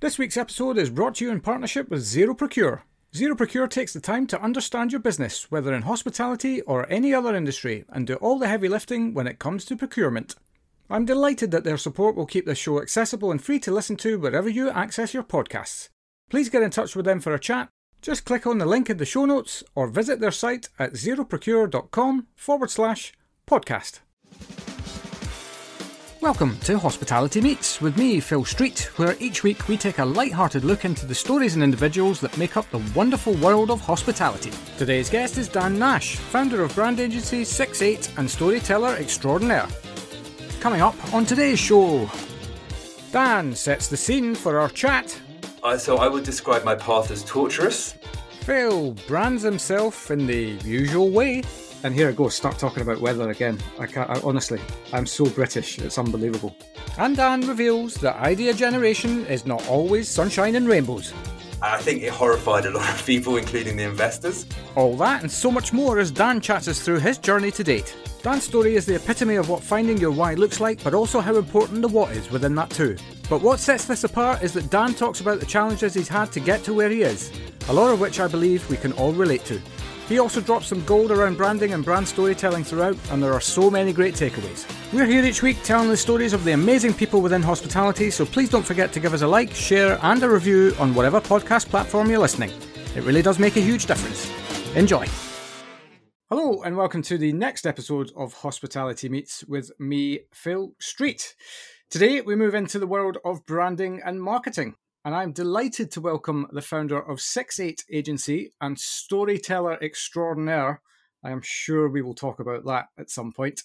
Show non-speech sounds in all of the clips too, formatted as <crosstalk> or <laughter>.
This week's episode is brought to you in partnership with Zero Procure. Zero Procure takes the time to understand your business, whether in hospitality or any other industry, and do all the heavy lifting when it comes to procurement. I'm delighted that their support will keep this show accessible and free to listen to wherever you access your podcasts. Please get in touch with them for a chat. Just click on the link in the show notes or visit their site at zeroprocure.com forward slash podcast. Welcome to Hospitality Meets with me, Phil Street, where each week we take a light-hearted look into the stories and individuals that make up the wonderful world of hospitality. Today's guest is Dan Nash, founder of brand agency 68 and storyteller extraordinaire. Coming up on today's show, Dan sets the scene for our chat. Uh, so I would describe my path as torturous. Phil brands himself in the usual way. And here I go, start talking about weather again. I can't, I, honestly, I'm so British, it's unbelievable. And Dan reveals that idea generation is not always sunshine and rainbows. I think it horrified a lot of people, including the investors. All that and so much more as Dan chats us through his journey to date. Dan's story is the epitome of what finding your why looks like, but also how important the what is within that too. But what sets this apart is that Dan talks about the challenges he's had to get to where he is, a lot of which I believe we can all relate to. He also drops some gold around branding and brand storytelling throughout, and there are so many great takeaways. We're here each week telling the stories of the amazing people within hospitality, so please don't forget to give us a like, share, and a review on whatever podcast platform you're listening. It really does make a huge difference. Enjoy. Hello, and welcome to the next episode of Hospitality Meets with me, Phil Street. Today, we move into the world of branding and marketing and I'm delighted to welcome the founder of 68 Agency and storyteller extraordinaire. I am sure we will talk about that at some point.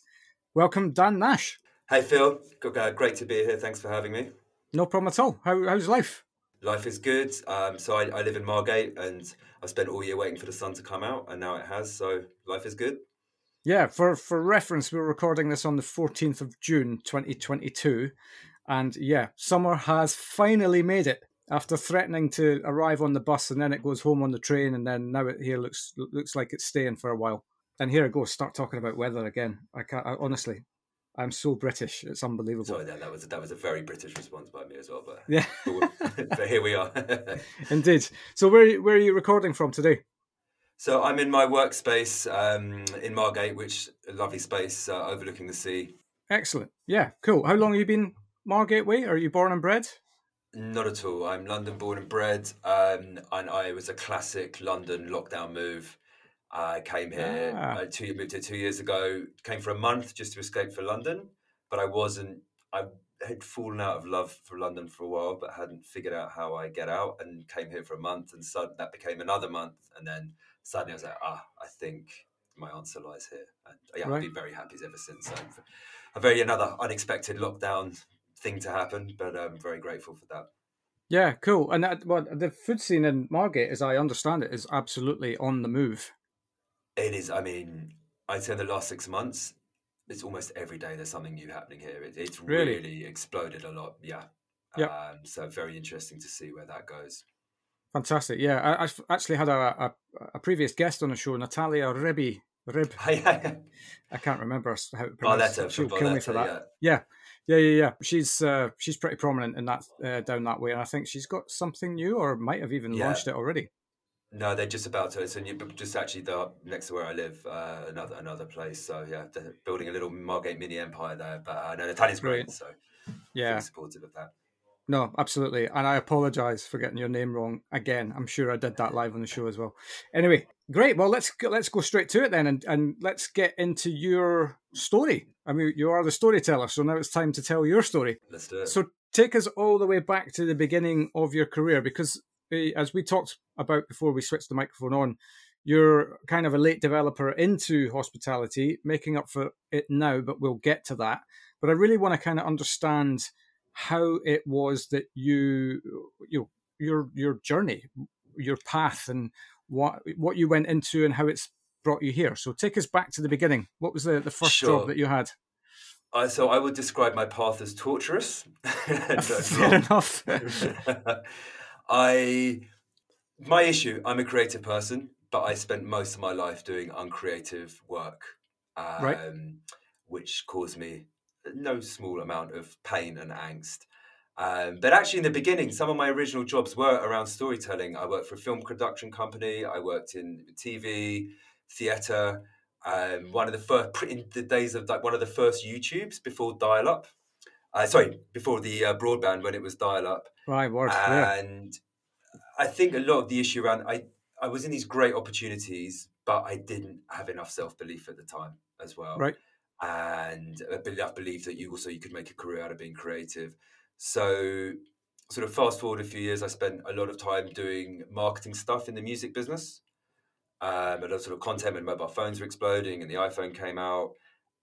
Welcome, Dan Nash. Hey, Phil. Great to be here. Thanks for having me. No problem at all. How, how's life? Life is good. Um, so I, I live in Margate and I spent all year waiting for the sun to come out, and now it has. So life is good. Yeah, for, for reference, we're recording this on the 14th of June, 2022. And yeah, summer has finally made it after threatening to arrive on the bus and then it goes home on the train and then now it here looks looks like it's staying for a while. And here I go, start talking about weather again. I can't I, honestly. I'm so British; it's unbelievable. Sorry, that, that was that was a very British response by me as well. But yeah, <laughs> but, <laughs> but here we are. <laughs> Indeed. So where where are you recording from today? So I'm in my workspace um, in Margate, which a lovely space uh, overlooking the sea. Excellent. Yeah, cool. How long have you been Margate way? Are you born and bred? Not at all. I'm London born and bred, um, and I was a classic London lockdown move. I came here ah. uh, two moved here two years ago. Came for a month just to escape for London, but I wasn't. I had fallen out of love for London for a while, but hadn't figured out how I get out, and came here for a month, and so that became another month, and then suddenly I was like, ah, I think my answer lies here, and yeah, right. I've been very happy ever since. So a very another unexpected lockdown thing to happen, but I'm very grateful for that. Yeah, cool. And that, well, the food scene in Margate, as I understand it, is absolutely on the move. It is. I mean, I'd say the last six months, it's almost every day there's something new happening here. It, it's really? really? exploded a lot. Yeah. Yeah. Um, so very interesting to see where that goes. Fantastic. Yeah, I, have actually had a, a, a, previous guest on the show, Natalia Ribby. Rib. <laughs> I can't remember how to pronounce it. She'll kill me for that. Yeah. yeah. Yeah, yeah, yeah. She's uh, she's pretty prominent in that uh, down that way, and I think she's got something new, or might have even yeah. launched it already. No, they're just about to. It's new, just actually the, next to where I live, uh, another another place. So yeah, building a little Margate mini empire there. But uh, no, Natalia's great, so yeah, supportive of that. No, absolutely. And I apologize for getting your name wrong again. I'm sure I did that live on the show as well. Anyway, great. Well, let's go, let's go straight to it then and, and let's get into your story. I mean, you are the storyteller, so now it's time to tell your story. Let's do it. So take us all the way back to the beginning of your career because eh, as we talked about before we switched the microphone on, you're kind of a late developer into hospitality, making up for it now, but we'll get to that. But I really want to kind of understand how it was that you you know, your your journey, your path, and what what you went into and how it's brought you here. So take us back to the beginning. What was the, the first sure. job that you had? Uh, so I would describe my path as torturous. <laughs> <laughs> Fair enough. <laughs> I my issue. I'm a creative person, but I spent most of my life doing uncreative work, um, right. which caused me no small amount of pain and angst. Um, but actually, in the beginning, some of my original jobs were around storytelling. I worked for a film production company. I worked in TV, theatre. Um, one of the first in the days of like one of the first YouTubes before dial-up. Uh, sorry, before the uh, broadband when it was dial-up. Right, word, and yeah. I think a lot of the issue around I I was in these great opportunities, but I didn't have enough self belief at the time as well. Right. And enough belief that you also you could make a career out of being creative. So, sort of fast forward a few years, I spent a lot of time doing marketing stuff in the music business. Um, a lot of sort of content when mobile phones were exploding and the iPhone came out.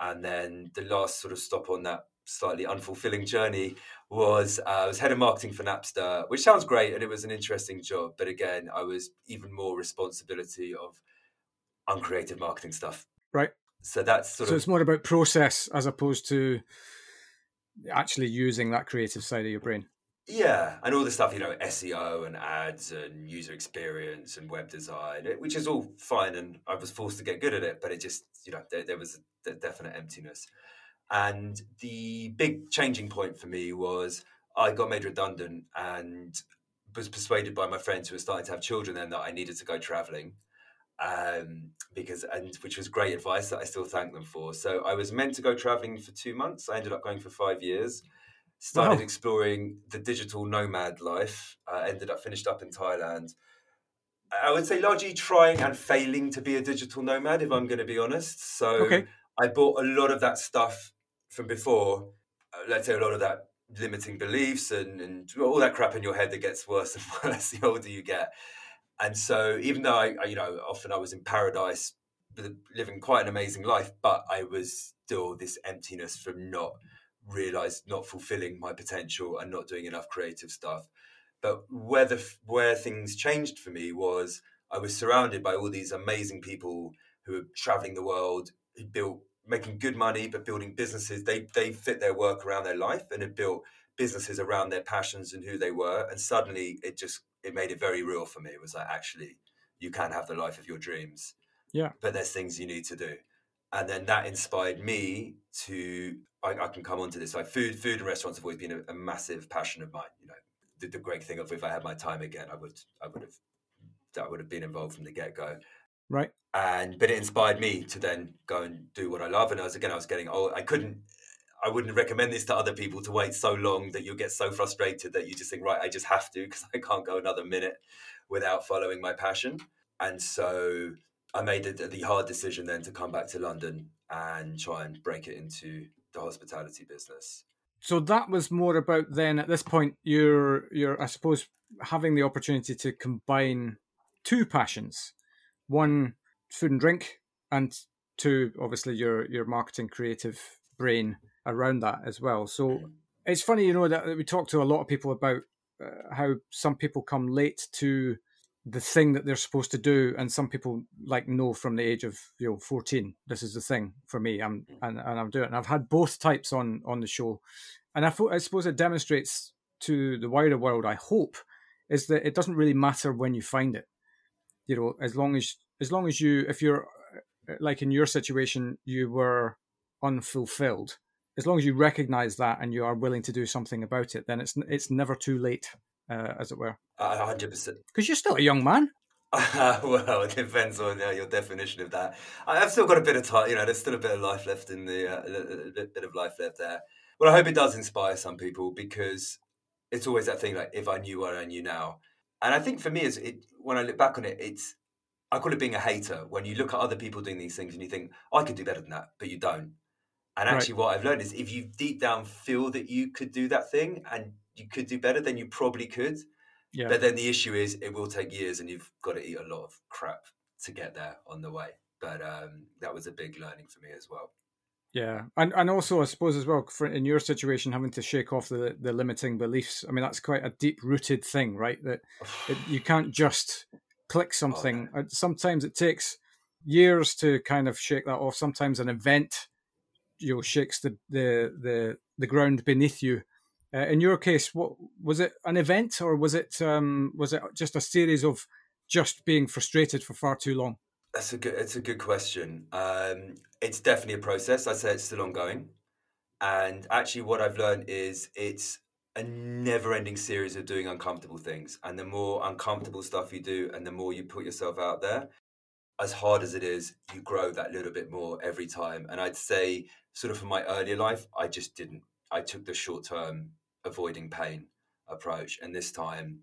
And then the last sort of stop on that slightly unfulfilling journey was uh, I was head of marketing for Napster, which sounds great and it was an interesting job. But again, I was even more responsibility of uncreative marketing stuff. Right. So that's sort so of. So it's more about process as opposed to actually using that creative side of your brain. Yeah, and all the stuff, you know, SEO and ads and user experience and web design, eh, which is all fine. And I was forced to get good at it, but it just, you know, there, there was a definite emptiness. And the big changing point for me was I got made redundant and was persuaded by my friends who were starting to have children then that I needed to go traveling. Um, because and which was great advice that I still thank them for. So I was meant to go traveling for two months. I ended up going for five years. Started wow. exploring the digital nomad life. Uh, ended up finished up in Thailand. I would say largely trying and failing to be a digital nomad, if I'm going to be honest. So okay. I bought a lot of that stuff from before, uh, let's say a lot of that limiting beliefs and, and all that crap in your head that gets worse <laughs> and worse the older you get. And so, even though I, I, you know, often I was in paradise, living quite an amazing life, but I was still this emptiness from not realized, not fulfilling my potential and not doing enough creative stuff. But where the where things changed for me was I was surrounded by all these amazing people who were traveling the world, who built making good money, but building businesses. They they fit their work around their life and had built businesses around their passions and who they were. And suddenly, it just it made it very real for me. It was like actually, you can have the life of your dreams. Yeah. But there's things you need to do, and then that inspired me to. I, I can come on to this. Like food, food and restaurants have always been a, a massive passion of mine. You know, the, the great thing of if I had my time again, I would I would have that would have been involved from the get go. Right. And but it inspired me to then go and do what I love. And I was again, I was getting old. I couldn't I wouldn't recommend this to other people to wait so long that you'll get so frustrated that you just think, right, I just have to because <laughs> I can't go another minute without following my passion. And so I made the, the hard decision then to come back to London and try and break it into the hospitality business. So that was more about then at this point you're you're I suppose having the opportunity to combine two passions one food and drink, and two obviously your your marketing creative brain around that as well. So mm. it's funny, you know, that we talk to a lot of people about uh, how some people come late to the thing that they're supposed to do, and some people like know from the age of you know fourteen, this is the thing for me. I'm mm. and, and I'm doing. It. And I've had both types on on the show, and I, thought I suppose it demonstrates to the wider world. I hope is that it doesn't really matter when you find it you know as long as as long as you if you're uh, like in your situation you were unfulfilled as long as you recognize that and you are willing to do something about it then it's it's never too late uh, as it were hundred percent because you're still a young man uh, <laughs> well, it depends on uh, your definition of that. I've still got a bit of time, you know. There's still a bit of life left in the, uh, a bit of life left there. Well, I hope it does inspire some people because it's always that thing like if I knew what I knew now, and I think for me, is it when I look back on it, it's I call it being a hater. When you look at other people doing these things and you think, I could do better than that, but you don't. And actually, right. what I've learned is if you deep down feel that you could do that thing and you could do better, then you probably could. Yeah. But then the issue is it will take years and you've got to eat a lot of crap to get there on the way. But um, that was a big learning for me as well. Yeah, and and also I suppose as well for in your situation having to shake off the the limiting beliefs. I mean that's quite a deep rooted thing, right? That it, <sighs> you can't just click oh, something. Oh, Sometimes it takes years to kind of shake that off. Sometimes an event, you know, shakes the the the, the ground beneath you. Uh, in your case, what was it? An event, or was it um, was it just a series of just being frustrated for far too long? That's a good. It's a good question. Um, it's definitely a process. I'd say it's still ongoing, and actually, what I've learned is it's a never ending series of doing uncomfortable things. And the more uncomfortable stuff you do and the more you put yourself out there, as hard as it is, you grow that little bit more every time. And I'd say, sort of from my earlier life, I just didn't. I took the short term avoiding pain approach. And this time,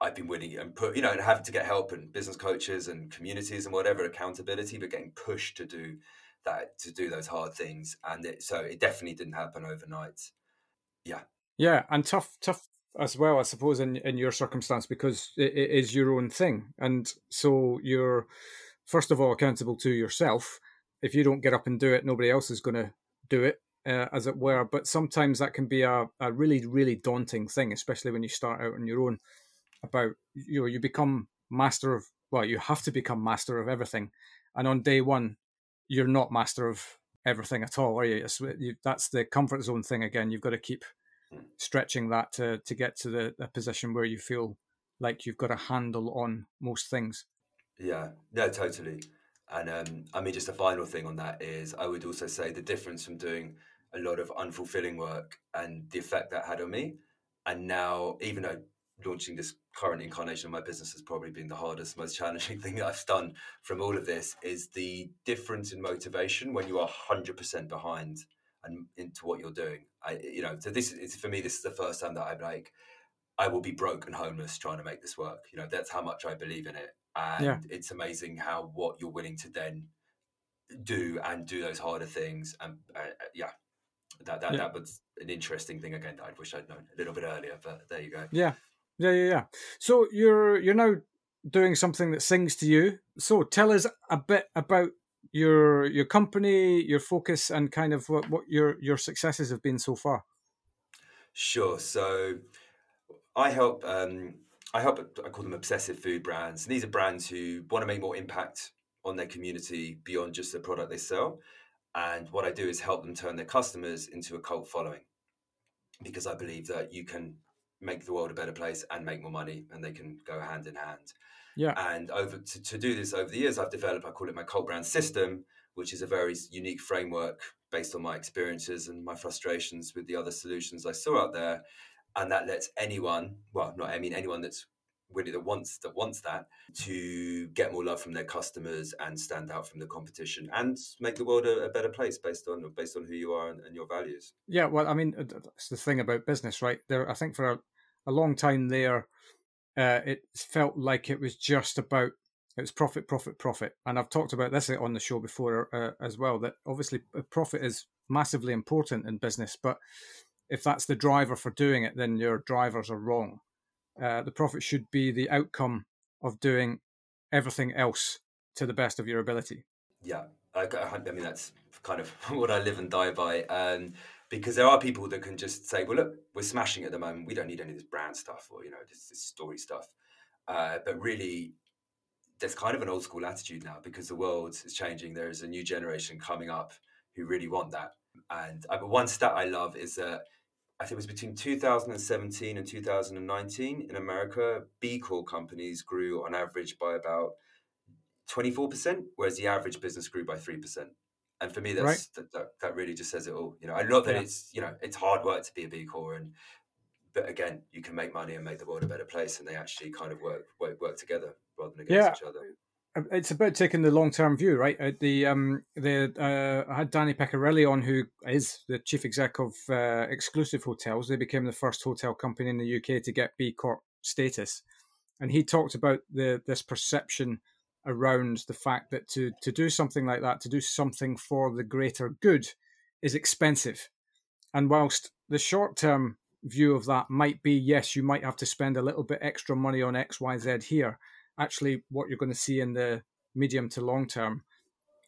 I've been willing and put, you know, and having to get help and business coaches and communities and whatever accountability, but getting pushed to do that, to do those hard things. And it, so it definitely didn't happen overnight. Yeah. Yeah. And tough, tough as well, I suppose, in, in your circumstance, because it, it is your own thing. And so you're, first of all, accountable to yourself. If you don't get up and do it, nobody else is going to do it. Uh, as it were, but sometimes that can be a, a really, really daunting thing, especially when you start out on your own about you know you become master of well you have to become master of everything and on day one you're not master of everything at all are you, you that's the comfort zone thing again you've got to keep stretching that to, to get to the, the position where you feel like you've got a handle on most things. Yeah. No totally. And um, i mean just a final thing on that is i would also say the difference from doing a lot of unfulfilling work and the effect that had on me and now even though launching this current incarnation of my business has probably been the hardest, most challenging <laughs> thing that I've done from all of this is the difference in motivation when you are 100% behind and into what you're doing. I, you know, so this is for me, this is the first time that I'm like, I will be broke and homeless trying to make this work. You know, that's how much I believe in it. And yeah. it's amazing how what you're willing to then do and do those harder things. And uh, uh yeah, that that, yeah. that was an interesting thing again that I wish I'd known a little bit earlier, but there you go. Yeah. Yeah, yeah, yeah. So you're you're now doing something that sings to you. So tell us a bit about your your company, your focus, and kind of what, what your your successes have been so far. Sure. So I help um, I help I call them obsessive food brands. And these are brands who want to make more impact on their community beyond just the product they sell. And what I do is help them turn their customers into a cult following because I believe that you can make the world a better place and make more money, and they can go hand in hand. Yeah. And over to, to do this over the years, I've developed, I call it my cult brand system, which is a very unique framework based on my experiences and my frustrations with the other solutions I saw out there. And that lets anyone, well, not I mean anyone that's really that wants that wants that to get more love from their customers and stand out from the competition and make the world a, a better place based on based on who you are and, and, your values. Yeah, well, I mean, it's the thing about business, right? There, I think for a, a long time there, uh, it felt like it was just about it was profit, profit, profit. And I've talked about this on the show before uh, as well. That obviously uh, profit is massively important in business, but if that's the driver for doing it, then your drivers are wrong. Uh, the profit should be the outcome of doing everything else to the best of your ability. Yeah, I, I mean that's kind of <laughs> what I live and die by. Um, because there are people that can just say, "Well, look, we're smashing at the moment. We don't need any of this brand stuff or you know this, this story stuff." Uh, but really, there's kind of an old school attitude now because the world is changing. There is a new generation coming up who really want that. And uh, one stat I love is that I think it was between 2017 and 2019 in America, B Corp companies grew on average by about 24%, whereas the average business grew by 3% and for me that's right. that, that, that, really just says it all you know i love that yeah. it's you know it's hard work to be a b corp and but again you can make money and make the world a better place and they actually kind of work work, work together rather than against yeah. each other it's about taking the long term view, right? Uh, the um the uh, I had Danny Pecorelli on, who is the chief exec of uh, Exclusive Hotels. They became the first hotel company in the UK to get B Corp status, and he talked about the this perception around the fact that to to do something like that, to do something for the greater good, is expensive. And whilst the short term view of that might be yes, you might have to spend a little bit extra money on X, Y, Z here. Actually, what you're going to see in the medium to long term,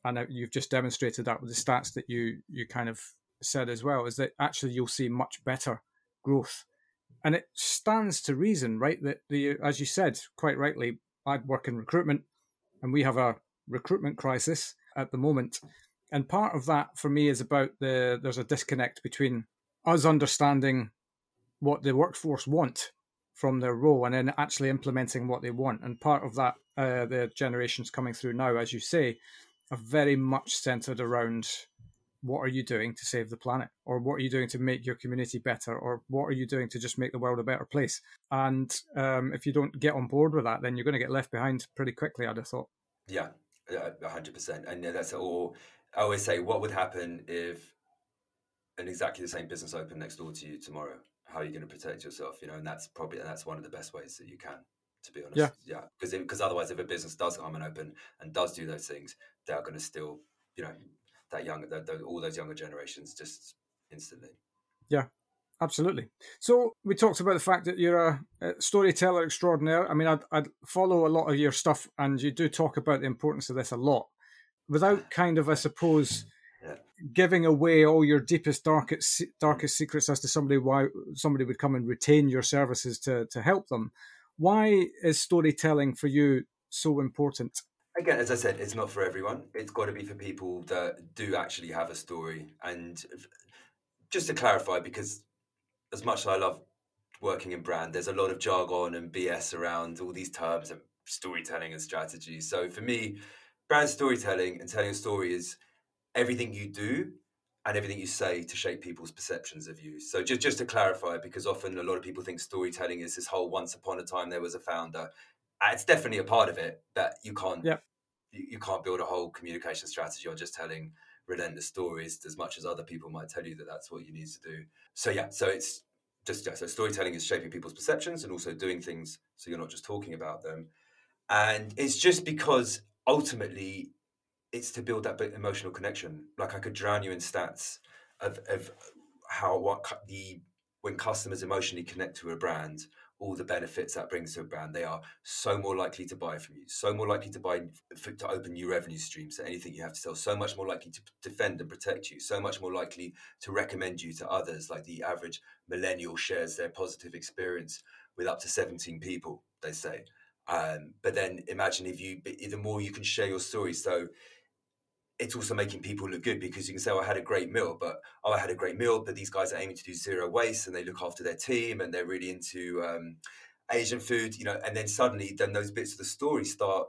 and uh, you've just demonstrated that with the stats that you you kind of said as well, is that actually you'll see much better growth. And it stands to reason, right? That the as you said quite rightly, I'd work in recruitment and we have a recruitment crisis at the moment. And part of that for me is about the there's a disconnect between us understanding what the workforce want from their role and then actually implementing what they want. And part of that, uh, the generations coming through now, as you say, are very much centered around what are you doing to save the planet? Or what are you doing to make your community better? Or what are you doing to just make the world a better place? And um, if you don't get on board with that then you're going to get left behind pretty quickly i'd have thought. Yeah. 100% and that's all i always say what would happen if an exactly the same business opened next door to you tomorrow? How are you going to protect yourself you know? And that's probably and that's one of the best ways that you can to be honest. Yeah. Yeah because because otherwise if a business does come and open and does do those things they're going to still you know that young the, the, all those younger generations just instantly. Yeah absolutely. So we talked about the fact that you're a, a storyteller extraordinaire. I mean I'd, I'd, follow a lot of your stuff and you do talk about the importance of this a lot. Without <laughs> kind of i suppose yeah. giving away all your deepest darkest darkest secrets as to somebody why somebody would come and retain your services to to help them why is storytelling for you so important again, as I said, it's not for everyone. It's got to be for people that do actually have a story. And just to clarify, because as much as I love working in brand, there's a lot of jargon and BS around all these terms and storytelling and strategy. So for me, brand storytelling and telling a story is everything you do and everything you say to shape people's perceptions of you. So just just to clarify, because often a lot of people think storytelling is this whole once upon a time there was a founder it's definitely a part of it that you can't yep. you, you can't build a whole communication strategy on just telling relentless stories as much as other people might tell you that that's what you need to do. So yeah so it's just yeah, so storytelling is shaping people's perceptions and also doing things so you're not just talking about them. And it's just because ultimately it's to build that emotional connection. Like i could drown you in stats of, of how what the when customers emotionally connect to a brand all the benefits that brings to a brand, they are so more likely to buy from you, so more likely to buy to open new revenue streams. So anything you have to sell, so much more likely to defend and protect you, so much more likely to recommend you to others. Like the average millennial shares their positive experience with up to seventeen people, they say. Um, but then imagine if you, the more you can share your story. So it's also making people look good because you can say, oh, I had a great meal, but oh, I had a great meal, but these guys are aiming to do zero waste and they look after their team and they're really into um, Asian food, you know, and then suddenly then those bits of the story start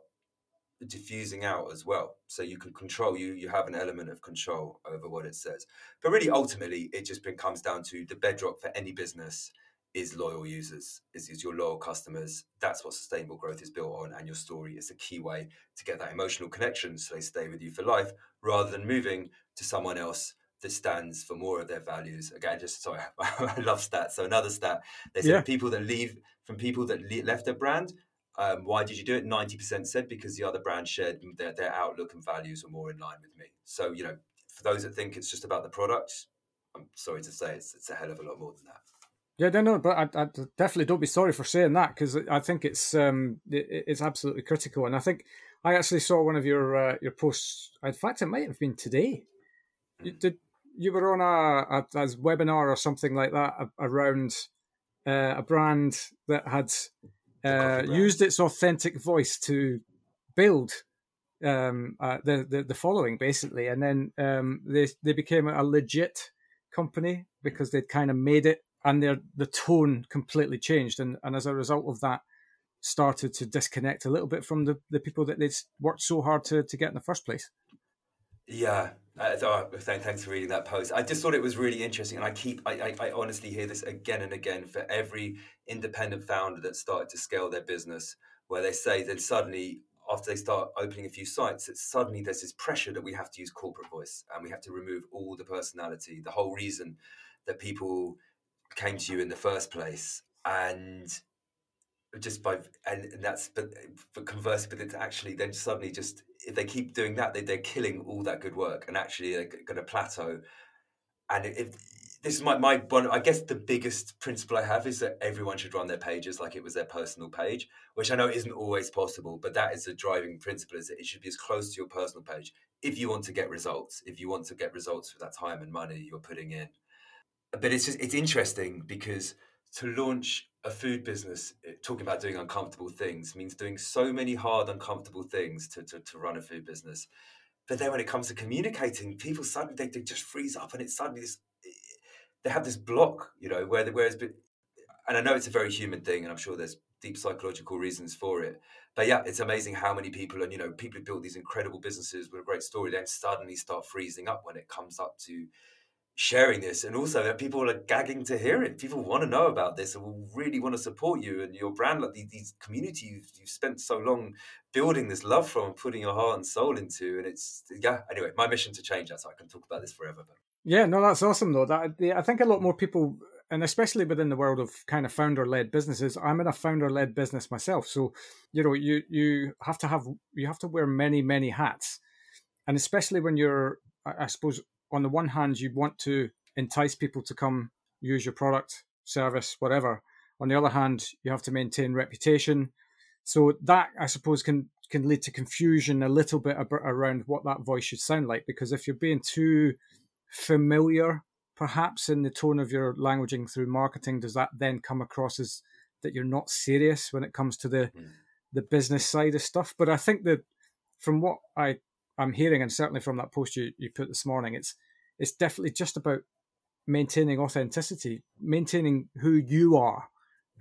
diffusing out as well. So you can control you you have an element of control over what it says. But really ultimately it just comes down to the bedrock for any business is loyal users, is, is your loyal customers. That's what sustainable growth is built on. And your story is a key way to get that emotional connection so they stay with you for life rather than moving to someone else that stands for more of their values. Again, just sorry, <laughs> I love stats. So another stat, they said yeah. people that leave from people that le- left their brand, um, why did you do it? 90% said because the other brand shared their, their outlook and values were more in line with me. So, you know, for those that think it's just about the product, I'm sorry to say it's, it's a hell of a lot more than that. Yeah, no, no, but I, I definitely don't be sorry for saying that because I think it's um, it, it's absolutely critical, and I think I actually saw one of your uh, your posts. In fact, it might have been today. You, hmm. did you were on a, a, a webinar or something like that around uh, a brand that had uh, used its authentic voice to build um, uh, the, the, the following basically, and then um, they they became a legit company because they'd kind of made it and their the tone completely changed, and and as a result of that, started to disconnect a little bit from the the people that they'd worked so hard to to get in the first place. Yeah, uh, thanks for reading that post. I just thought it was really interesting, and I keep, I, I, I, honestly hear this again and again for every independent founder that started to scale their business, where they say then suddenly after they start opening a few sites, that suddenly there's this pressure that we have to use corporate voice and we have to remove all the personality. The whole reason that people came to you in the first place and just by and, and that's but but conversely but it's actually then suddenly just if they keep doing that they, they're killing all that good work and actually they're going to plateau. And if this is my, my one i guess the biggest principle i have is that everyone should run their pages like it was their personal page which i know isn't always possible but that is the driving principle is that it should be as close to your personal page if you want to get results if you want to get results for that time and money you're putting in but it's just it's interesting because to launch a food business eh, talking about doing uncomfortable things means doing so many hard uncomfortable things to, to, to run a food business but then when it comes to communicating people suddenly they, they just freeze up and it's suddenly this eh, they have this block you know where the, whereas and i know it's a very human thing and i'm sure there's deep psychological reasons for it. But yeah, it's amazing how many people and you know people who built these incredible businesses with a great story then suddenly start freezing up when it comes up to sharing this and also that people are gagging to hear it. People want to know about this and will really want to support you and your brand like these, these community you've, you've, spent so long building this love from and putting your heart and soul into and it's yeah anyway my mission to change that so i can talk about this forever but. yeah no that's awesome though. That i think a lot more people and especially within the world of kind of founder led businesses i'm in a founder led business myself. So you know you you have to have you have to wear many many hats. And especially when you're i suppose on the one hand, you want to entice people to come use your product, service, whatever. On the other hand, you have to maintain reputation. So that, I suppose, can can lead to confusion a little bit around what that voice should sound like. Because if you're being too familiar, perhaps in the tone of your languaging through marketing, does that then come across as that you're not serious when it comes to the mm. the business side of stuff? But I think that from what I I'm hearing, and certainly from that post you, you put this morning, it's it's definitely just about maintaining authenticity, maintaining who you are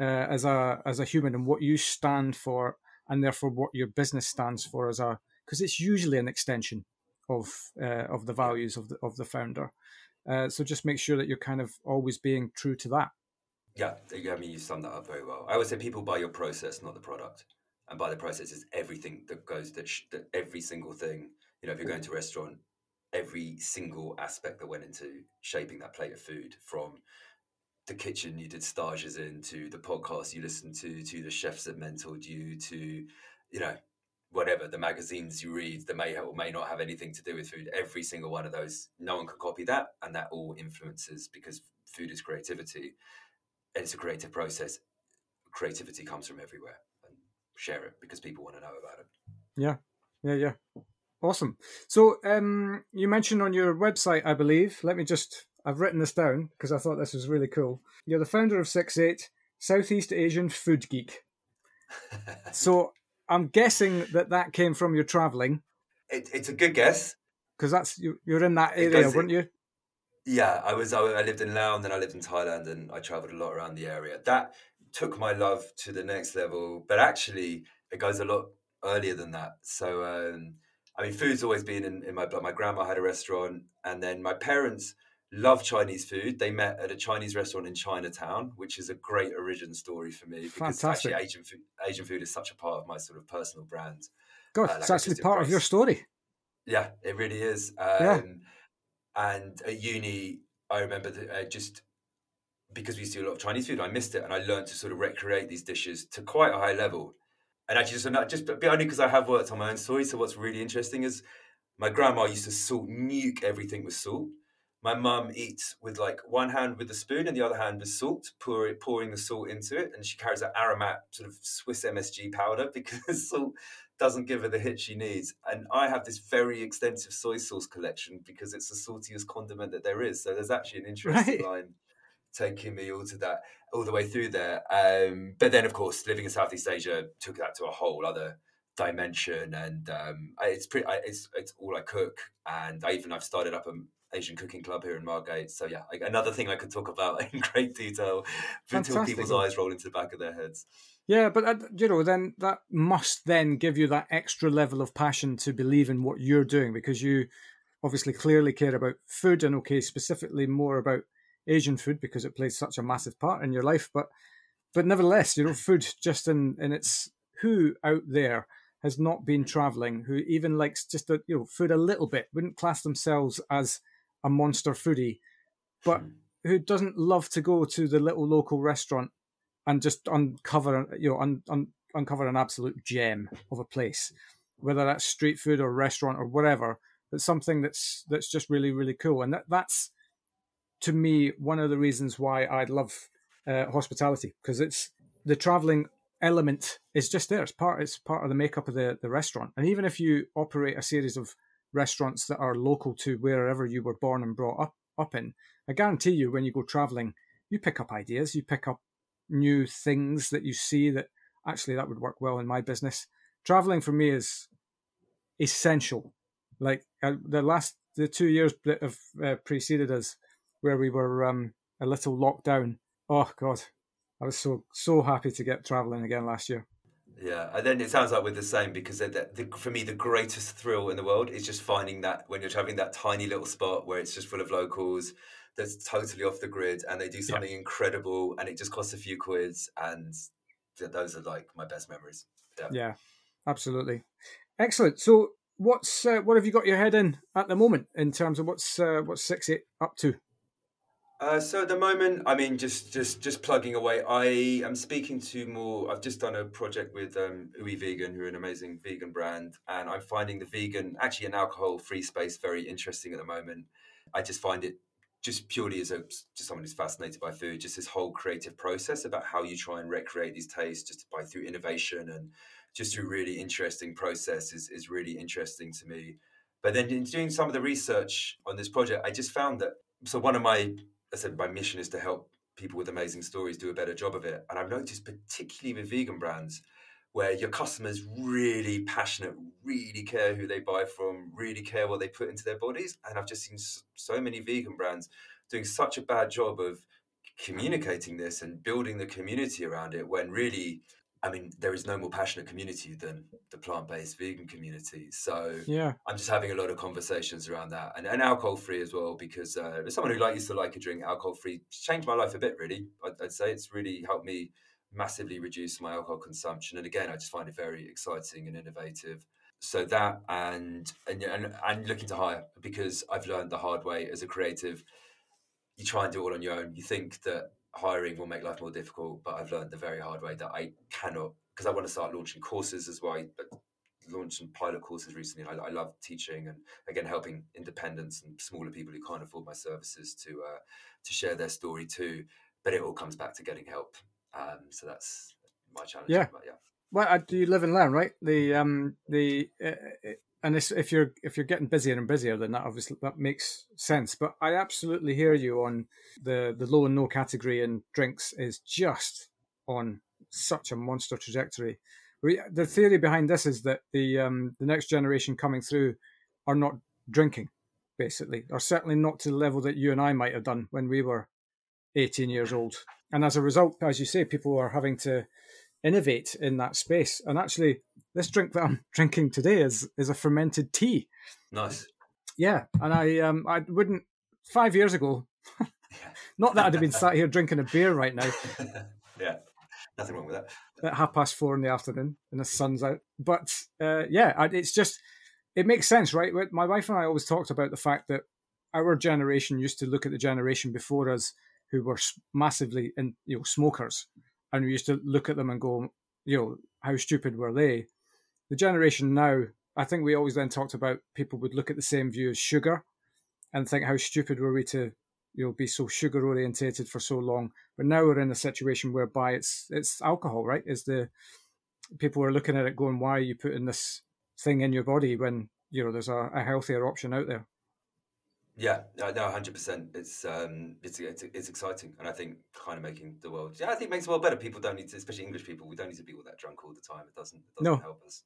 uh, as a as a human and what you stand for, and therefore what your business stands for as a because it's usually an extension of uh, of the values of the of the founder. Uh, so just make sure that you're kind of always being true to that. Yeah, I mean you summed that up very well. I would say people buy your process, not the product, and by the process is everything that goes that, sh- that every single thing. You know, if you're going mm. to a restaurant, every single aspect that went into shaping that plate of food from the kitchen you did stages in to the podcast you listened to to the chefs that mentored you to you know whatever the magazines you read that may or may not have anything to do with food every single one of those no one can copy that and that all influences because food is creativity and it's a creative process. Creativity comes from everywhere and share it because people want to know about it. Yeah. Yeah yeah Awesome. So um, you mentioned on your website, I believe. Let me just. I've written this down because I thought this was really cool. You're the founder of Six Eight, Southeast Asian Food Geek. <laughs> so I'm guessing that that came from your traveling. It, it's a good guess because that's you, you're in that area, weren't you? Yeah, I was. I, lived in Laos, and then I lived in Thailand, and I travelled a lot around the area. That took my love to the next level, but actually, it goes a lot earlier than that. So. Um, I mean, food's always been in, in my blood. My grandma had a restaurant, and then my parents love Chinese food. They met at a Chinese restaurant in Chinatown, which is a great origin story for me because Fantastic. actually Asian food, Asian food is such a part of my sort of personal brand. God, uh, it's actually part of your story. Yeah, it really is. Um, yeah. And at uni, I remember that, uh, just because we used to do a lot of Chinese food, I missed it, and I learned to sort of recreate these dishes to quite a high level and actually, not just but only because I have worked on my own story. So what's really interesting is my grandma used to salt nuke everything with salt. My mum eats with like one hand with the spoon and the other hand with salt, pour it, pouring the salt into it, and she carries an aromat sort of Swiss MSG powder <laughs> because salt doesn't give her the hit she needs. And I have this very extensive soy sauce collection because it's the saltiest condiment that there is. So there's actually an interesting right. line taking me all to that all the way through there. Um, but then, of course, living in Southeast Asia took that to a whole other dimension, and um, it's pretty. It's it's all I cook, and I even I've started up an Asian cooking club here in Margate. So yeah, like another thing I could talk about <laughs> in great detail Fantastic. until people's eyes roll into the back of their heads. Yeah, but uh, you know, then that must then give you that extra level of passion to believe in what you're doing because you obviously clearly care about food and okay, specifically more about Asian food because it plays such a massive part in your life. But but nevertheless, you know, food just in in its who out there has not been traveling, who even likes just a, you know food a little bit, wouldn't class themselves as a monster foodie, but hmm. who doesn't love to go to the little local restaurant and just uncover you know un, un, uncover an absolute gem of a place, whether that's street food or restaurant or whatever. But something that's that's just really really cool, and that that's to me one of the reasons why I love uh, hospitality because it's the traveling element is just there. It's part. It's part of the makeup of the the restaurant. And even if you operate a series of restaurants that are local to wherever you were born and brought up up in, I guarantee you when you go traveling, you pick up ideas. You pick up new things that you see that actually that would work well in my business. Traveling for me is essential. Like uh, the last the two years that have uh, preceded us where we were um, a little locked down. Oh God, I was so so happy to get traveling again last year. Yeah, and then it sounds like we're the same because the, the, for me, the greatest thrill in the world is just finding that when you're traveling that tiny little spot where it's just full of locals that's totally off the grid and they do something yeah. incredible and it just costs a few quids and those are like my best memories. Yeah, yeah absolutely. Excellent. So, what's uh, what have you got your head in at the moment in terms of what's uh, what's six eight up to? Uh, so at the moment, I mean, just just just plugging away. I am speaking to more. I've just done a project with um, Ui Vegan, who are an amazing vegan brand, and I'm finding the vegan, actually an alcohol-free space, very interesting at the moment. I just find it just purely as a just someone who's fascinated by food, just this whole creative process about how you try and recreate these tastes, just by through innovation and just through really interesting process is is really interesting to me. But then in doing some of the research on this project, I just found that so one of my I said my mission is to help people with amazing stories do a better job of it. And I've noticed, particularly with vegan brands, where your customers really passionate, really care who they buy from, really care what they put into their bodies. And I've just seen so many vegan brands doing such a bad job of communicating this and building the community around it when really I mean, there is no more passionate community than the plant-based vegan community. So yeah, I'm just having a lot of conversations around that, and, and alcohol-free as well. Because uh, as someone who like used to like a drink, alcohol-free changed my life a bit. Really, I'd, I'd, say it's really helped me massively reduce my alcohol consumption. And again, I just find it very exciting and innovative. So that and and and, and looking to hire because I've learned the hard way as a creative. You try and do it all on your own. You think that hiring will make life more difficult, but I've learned the very hard way that I cannot because I want to start launching courses as well. I launched some pilot courses recently. I, I, love teaching and again helping independents and smaller people who can't afford my services to uh, to share their story too. But it all comes back to getting help. Um, so that's my challenge. Yeah. But yeah. Well, I do you live and learn, right? The um the uh, and if you're if you're getting busier and busier, then that obviously that makes sense. But I absolutely hear you on the the low and no category in drinks is just on such a monster trajectory. We, the theory behind this is that the um, the next generation coming through are not drinking, basically, or certainly not to the level that you and I might have done when we were 18 years old. And as a result, as you say, people are having to innovate in that space. And actually, this drink that I'm <laughs> drinking today is is a fermented tea. Nice. Yeah, and I um I wouldn't five years ago. <laughs> not that I'd have been sat here drinking a beer right now. <laughs> yeah, nothing wrong with that. At half past four in the afternoon, and the sun's out. But uh, yeah, it's just it makes sense, right? My wife and I always talked about the fact that our generation used to look at the generation before us who were massively in you know smokers, and we used to look at them and go, you know, how stupid were they? the generation now, I think we always then talked about people would look at the same view as sugar and think how stupid were we to you know be so sugar orientated for so long. But now we're in a situation whereby it's it's alcohol, right? Is the people are looking at it going, why are you putting this thing in your body when you know there's a, a healthier option out there? Yeah, no, hundred percent. It's um, it's, it's it's exciting, and I think kind of making the world. Yeah, I think makes the world better. People don't need to, especially English people. We don't need to be all that drunk all the time. It doesn't. It doesn't no. help us.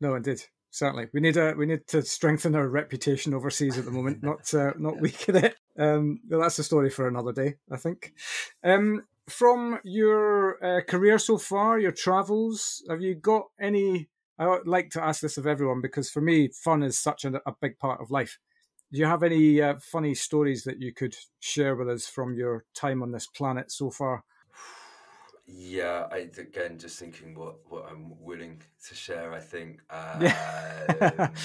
No, indeed, certainly. We need a we need to strengthen our reputation overseas at the moment, <laughs> not uh, not weaken it. Um, well, that's a story for another day, I think. Um, from your uh, career so far, your travels, have you got any? I like to ask this of everyone because for me, fun is such a, a big part of life. Do you have any uh, funny stories that you could share with us from your time on this planet so far? Yeah, I again just thinking what what I'm willing to share. I think. <laughs> Um, yeah. <sighs>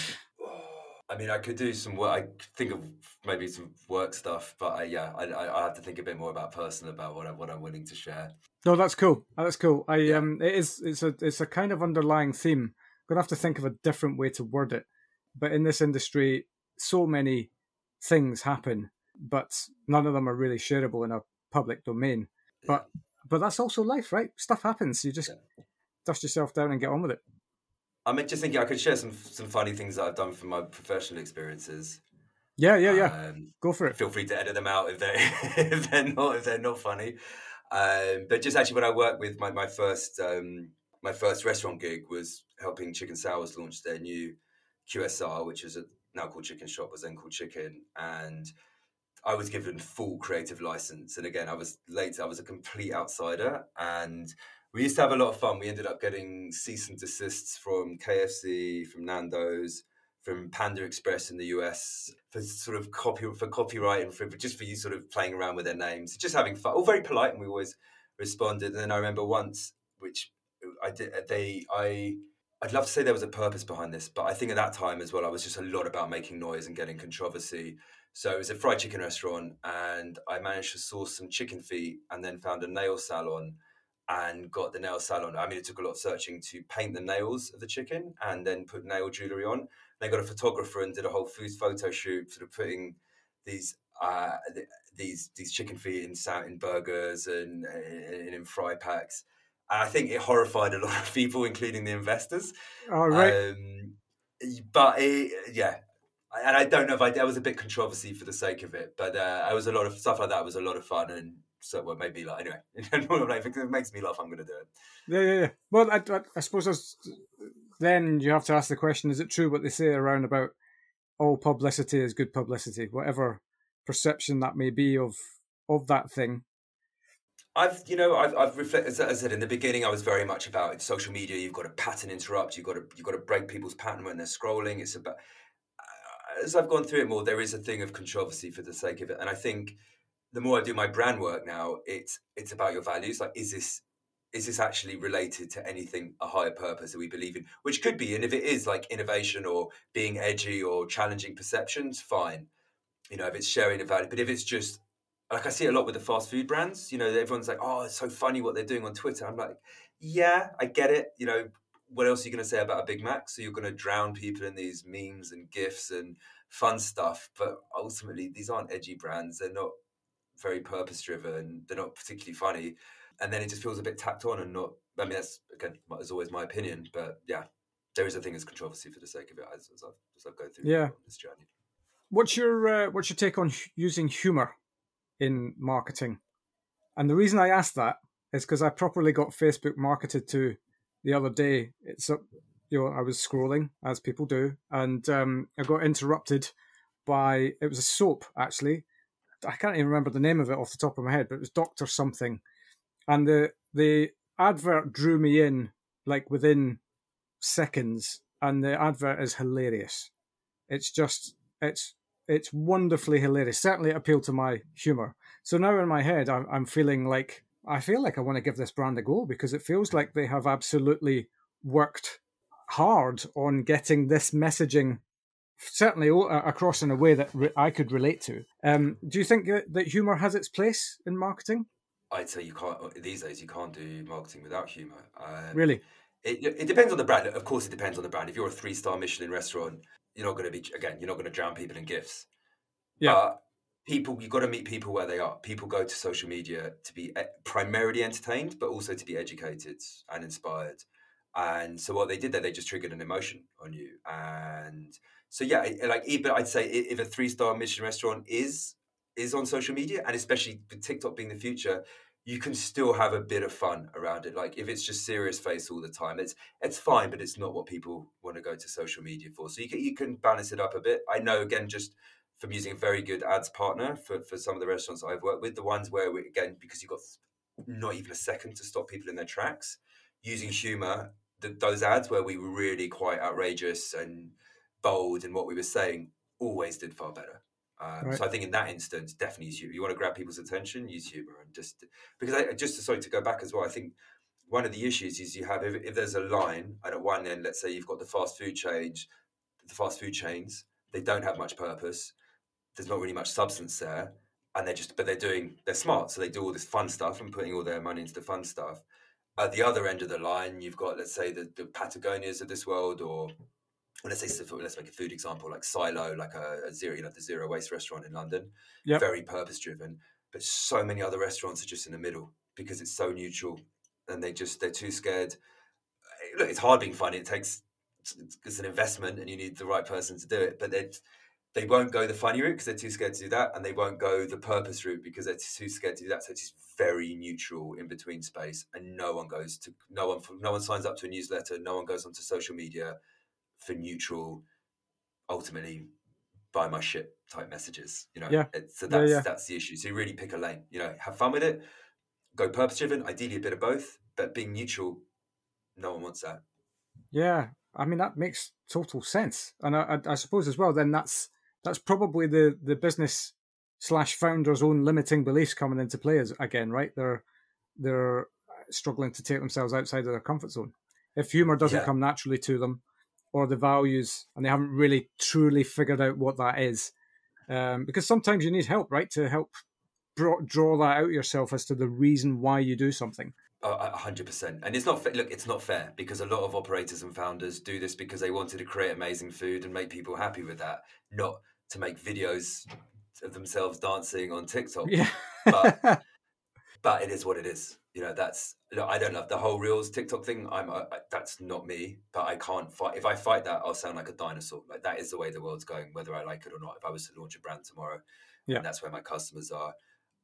I mean, I could do some work. I think of maybe some work stuff, but I, yeah, I, I have to think a bit more about personal about what I what I'm willing to share. No, that's cool. That's cool. I yeah. um, it is. It's a it's a kind of underlying theme. I'm gonna have to think of a different way to word it. But in this industry, so many things happen, but none of them are really shareable in a public domain. But but that's also life, right? Stuff happens. You just yeah. dust yourself down and get on with it. I'm just thinking I could share some some funny things that I've done from my professional experiences. Yeah, yeah, yeah. Um, Go for it. Feel free to edit them out if they <laughs> if they're not if they're not funny. Um, but just actually, when I worked with my my first um, my first restaurant gig was helping Chicken Sours launch their new QSR, which was a, now called Chicken Shop, was then called Chicken, and I was given full creative license. And again, I was late. I was a complete outsider, and we used to have a lot of fun. We ended up getting cease and desists from KFC, from Nando's, from Panda Express in the US for sort of copy for copyright and for just for you sort of playing around with their names, just having fun. All very polite, and we always responded. And then I remember once, which I did, they I. I'd love to say there was a purpose behind this, but I think at that time as well, I was just a lot about making noise and getting controversy. So it was a fried chicken restaurant, and I managed to source some chicken feet and then found a nail salon and got the nail salon. I mean, it took a lot of searching to paint the nails of the chicken and then put nail jewelry on. They got a photographer and did a whole food photo shoot, sort of putting these uh, these these chicken feet in in burgers and, and in fry packs. I think it horrified a <laughs> lot of people, including the investors. Oh right. Um, but it, yeah, and I don't know if I there was a bit controversy for the sake of it, but uh, I was a lot of stuff like that was a lot of fun and so well maybe like anyway <laughs> it makes me laugh I'm going to do it. Yeah, yeah, yeah. Well, I, I, I suppose then you have to ask the question: Is it true what they say around about all publicity is good publicity, whatever perception that may be of of that thing? I've, you know, I've, I've reflected. As I said in the beginning, I was very much about social media. You've got to pattern interrupt. You've got to, you've got to break people's pattern when they're scrolling. It's about uh, as I've gone through it more, there is a thing of controversy for the sake of it, and I think the more I do my brand work now, it's it's about your values. Like, is this is this actually related to anything a higher purpose that we believe in? Which could be, and if it is like innovation or being edgy or challenging perceptions, fine. You know, if it's sharing a value, but if it's just like I see a lot with the fast food brands, you know, everyone's like, "Oh, it's so funny what they're doing on Twitter." I'm like, "Yeah, I get it." You know, what else are you going to say about a Big Mac? So you're going to drown people in these memes and gifs and fun stuff. But ultimately, these aren't edgy brands. They're not very purpose driven. They're not particularly funny. And then it just feels a bit tacked on and not. I mean, that's again, as always, my opinion. But yeah, there is a thing as controversy for the sake of it as, as, I, as I go through yeah. this journey. What's your uh, what's your take on using humor in marketing? And the reason I asked that is because I properly got Facebook marketed to the other day. It's up, you know, I was scrolling as people do, and um, I got interrupted by it was a soap actually. I can't even remember the name of it off the top of my head, but it was Doctor something, and the the advert drew me in like within seconds, and the advert is hilarious. It's just it's it's wonderfully hilarious. Certainly, it appealed to my humor. So now in my head, I'm, I'm feeling like I feel like I want to give this brand a go because it feels like they have absolutely worked hard on getting this messaging certainly across in a way that I could relate to. Um, do you think that humor has its place in marketing? I'd say you can't these days. You can't do marketing without humor. Um, really, it, it depends on the brand. Of course, it depends on the brand. If you're a three star Michelin restaurant, you're not going to be again. You're not going to drown people in gifs. Yeah. But people you've got to meet people where they are people go to social media to be eh, primarily entertained but also to be educated and inspired and so what they did there they just triggered an emotion on you and so yeah like even i'd say if a three star Michelin restaurant is is on social media and especially with tiktok being the future you can still have a bit of fun around it like if it's just serious face all the time it's it's fine but it's not what people want to go to social media for so you can, you can balance it up a bit i know again just from using a very good ads partner for, for some of the restaurants I've worked with. The ones where we, again, because you've got not even a second to stop people in their tracks, using humor, the, those ads where we were really quite outrageous and bold in what we were saying always did far better. Um, right. So I think in that instance, definitely use. You want to grab people's attention, use humor, and just because I just sorry to go back as well. I think one of the issues is you have if, if there's a line and at one end, let's say you've got the fast food change, the fast food chains, they don't have much purpose there's not really much substance there and they're just but they're doing they're smart so they do all this fun stuff and putting all their money into the fun stuff at the other end of the line you've got let's say the, the patagonias of this world or let's say let's make a food example like silo like a, a zero you know the zero waste restaurant in london yep. very purpose driven but so many other restaurants are just in the middle because it's so neutral and they just they're too scared eh, look it's hard being funny it takes it's an investment and you need the right person to do it but they're they won't go the funny route because they're too scared to do that, and they won't go the purpose route because they're too scared to do that. So it's just very neutral in between space, and no one goes to no one no one signs up to a newsletter. No one goes onto social media for neutral, ultimately buy my shit type messages. You know, yeah. so that's yeah, yeah. that's the issue. So you really pick a lane. You know, have fun with it. Go purpose driven. Ideally, a bit of both, but being neutral, no one wants that. Yeah, I mean that makes total sense, and I, I, I suppose as well. Then that's that's probably the the business slash founder's own limiting beliefs coming into play as, again, right? They're they're struggling to take themselves outside of their comfort zone. If humor doesn't yeah. come naturally to them, or the values, and they haven't really truly figured out what that is, um, because sometimes you need help, right, to help draw, draw that out yourself as to the reason why you do something. A hundred percent, and it's not look. It's not fair because a lot of operators and founders do this because they wanted to create amazing food and make people happy with that, not to make videos of themselves dancing on TikTok. Yeah, but <laughs> but it is what it is. You know, that's I don't love the whole reels TikTok thing. I'm I, that's not me. But I can't fight. If I fight that, I'll sound like a dinosaur. Like that is the way the world's going, whether I like it or not. If I was to launch a brand tomorrow, yeah, that's where my customers are.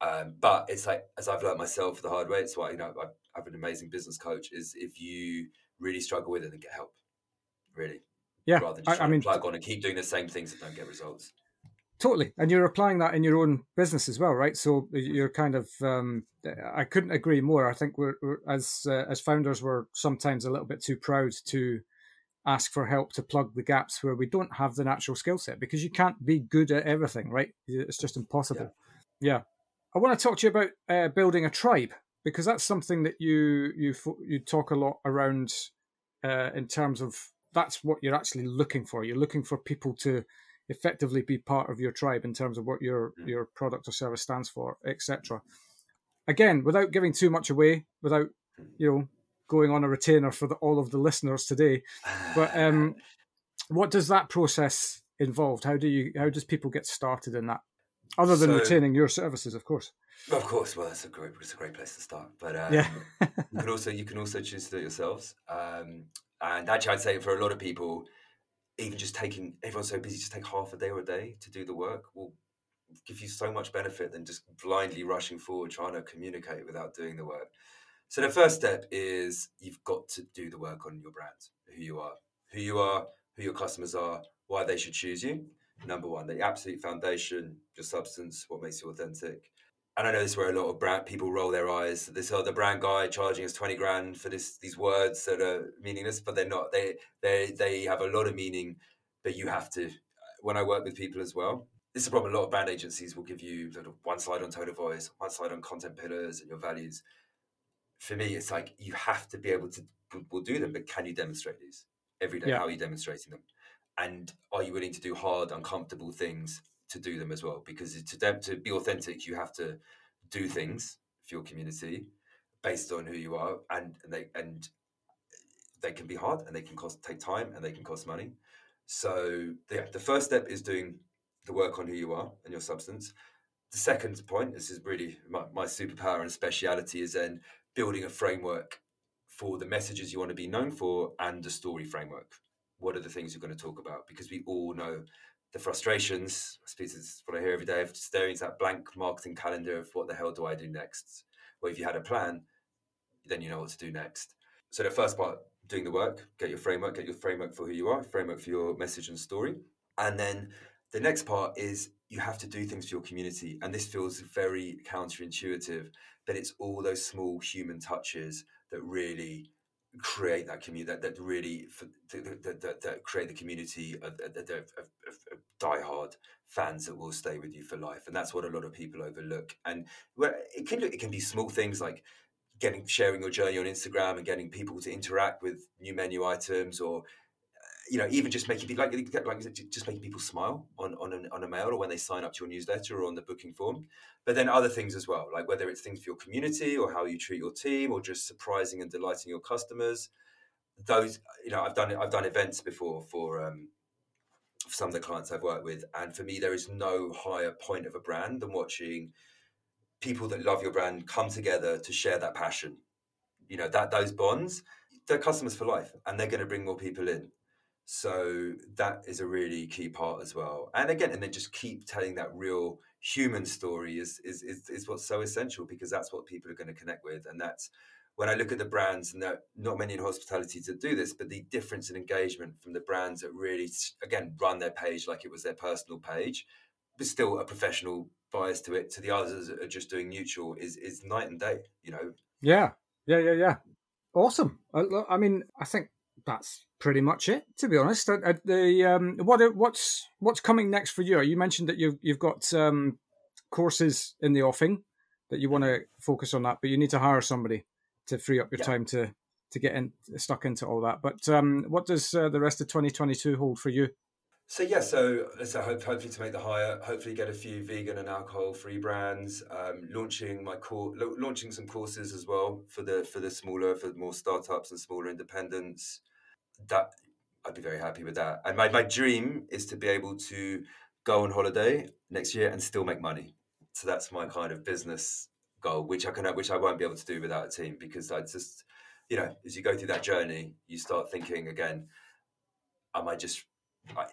Um, but it's like as I've learned myself the hard way. It's why you know I have an amazing business coach. Is if you really struggle with it, then get help. Really, yeah. Rather than just I, I mean, plug on and keep doing the same things that don't get results. Totally, and you're applying that in your own business as well, right? So you're kind of. Um, I couldn't agree more. I think we're, we're as uh, as founders, we're sometimes a little bit too proud to ask for help to plug the gaps where we don't have the natural skill set because you can't be good at everything, right? It's just impossible. Yeah. yeah. I want to talk to you about uh, building a tribe because that's something that you you you talk a lot around uh, in terms of that's what you're actually looking for. You're looking for people to effectively be part of your tribe in terms of what your your product or service stands for, etc. Again, without giving too much away, without you know going on a retainer for the, all of the listeners today, but <laughs> um, what does that process involve? How do you how does people get started in that? Other than so, retaining your services, of course. Of course, well, that's a great, it's a great place to start. But um, yeah, you can also you can also choose to do it yourselves. Um, and actually, I'd say for a lot of people, even just taking everyone's so busy, just take half a day or a day to do the work will give you so much benefit than just blindly rushing forward trying to communicate without doing the work. So the first step is you've got to do the work on your brand, who you are, who you are, who your customers are, why they should choose you. Number one, the absolute foundation, your substance, what makes you authentic. And I know this is where a lot of brand people roll their eyes. This other oh, brand guy charging us twenty grand for this these words that are meaningless, but they're not. They they they have a lot of meaning. But you have to. Uh, when I work with people as well, this is a problem. A lot of brand agencies will give you sort of one slide on tone of voice, one slide on content pillars and your values. For me, it's like you have to be able to. We'll do them, but can you demonstrate these every day? Yeah. How are you demonstrating them? And are you willing to do hard, uncomfortable things to do them as well because to to be authentic you have to do things for your community based on who you are and, and they and they can be hard and they can cost take time and they can cost money. So the first step is doing the work on who you are and your substance. The second point this is really my, my superpower and speciality is then building a framework for the messages you want to be known for and the story framework. What are the things you're going to talk about? Because we all know the frustrations, I suppose it's what I hear every day of staring at that blank marketing calendar of what the hell do I do next? Well, if you had a plan, then you know what to do next. So the first part, doing the work, get your framework, get your framework for who you are, framework for your message and story. And then the next part is you have to do things for your community. And this feels very counterintuitive, but it's all those small human touches that really create that community that, that really that, that, that, create the community of, of, of, of, diehard fans that will stay with you for life and that's what a lot of people overlook. And well, it can it can be small things like getting sharing your journey on instagram and getting people to interact with new menu items or you know, even just making people like, like just making people smile on on, on a mail or when they sign up to your newsletter or on the booking form. But then other things as well, like whether it's things for your community or how you treat your team or just surprising and delighting your customers. Those, you know, I've done I've done events before for um, for some of the clients I've worked with, and for me, there is no higher point of a brand than watching people that love your brand come together to share that passion. You know that those bonds, they're customers for life, and they're going to bring more people in. So that is a really key part as well. And again, and then just keep telling that real human story is is is, is what's so essential because that's what people are going to connect with, and that's when I look at the brands, and there not many in hospitality to do this, but the difference in engagement from the brands that really, again, run their page like it was their personal page, but still a professional bias to it, to the others that are just doing neutral, is is night and day. You know. Yeah, yeah, yeah, yeah. Awesome. I, I mean, I think that's pretty much it. To be honest, the um, what what's what's coming next for you? You mentioned that you've you've got um, courses in the offing that you want to focus on that, but you need to hire somebody to free up your yeah. time to to get in stuck into all that. But um, what does uh, the rest of 2022 hold for you? So yeah, so let's hope, hopefully to make the hire, hopefully get a few vegan and alcohol-free brands. Um, launching my core, launching some courses as well for the for the smaller, for more startups and smaller independents. That I'd be very happy with that. And my, my dream is to be able to go on holiday next year and still make money. So that's my kind of business goal, which I can, which I won't be able to do without a team because I just, you know, as you go through that journey, you start thinking again, am I just I,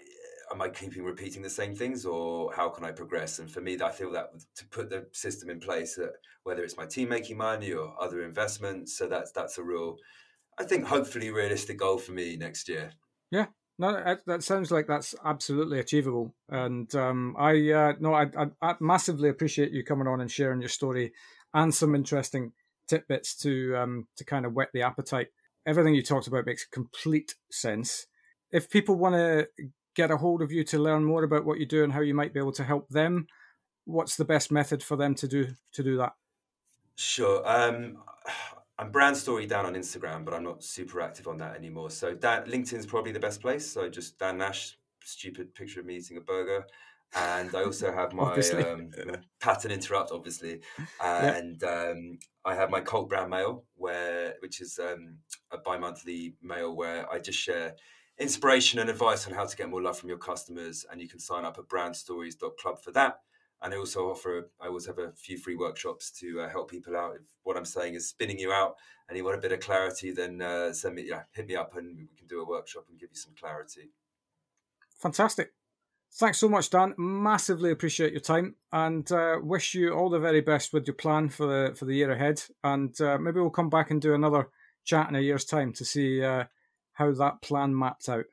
am I keeping repeating the same things or how can I progress? And for me, I feel that to put the system in place, that whether it's my team making money or other investments, so that's that's a real, I think, hopefully realistic goal for me next year. Yeah, no, that sounds like that's absolutely achievable. And um, I uh, no, I, I, massively appreciate you coming on and sharing your story and some interesting tidbits to um, to kind of whet the appetite. Everything you talked about makes complete sense. If people want to get a hold of you to learn more about what you do and how you might be able to help them, what's the best method for them to do to do that? Sure. Um, I'm brand story down on Instagram, but I'm not super active on that anymore. So Dan, LinkedIn's probably the best place. So just Dan Nash, stupid picture of me eating a burger. And I also have <laughs> my um, <laughs> pattern interrupt, obviously, and um, I have my cult brand mail, where which is um, a bi-monthly mail where I just share inspiration and advice on how to get more love from your customers. And you can sign up at brandstories.club for that. And I also offer, I always have a few free workshops to uh, help people out. If what I'm saying is spinning you out and you want a bit of clarity, then uh, send me, yeah, hit me up and we can do a workshop and give you some clarity. Fantastic. Thanks so much, Dan. Massively appreciate your time and uh, wish you all the very best with your plan for the for the year ahead. And uh, maybe we'll come back and do another chat in a year's time to see uh, how that plan mapped out.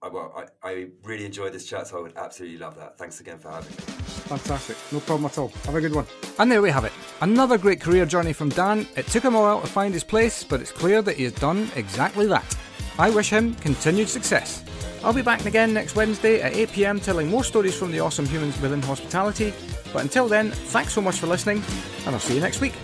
I, well, I, I really enjoyed this chat, so I would absolutely love that. Thanks again for having me. Fantastic. No problem at all. Have a good one. And there we have it. Another great career journey from Dan. It took him a while to find his place, but it's clear that he has done exactly that. I wish him continued success. I'll be back again next Wednesday at 8pm telling more stories from the awesome humans within hospitality. But until then, thanks so much for listening, and I'll see you next week.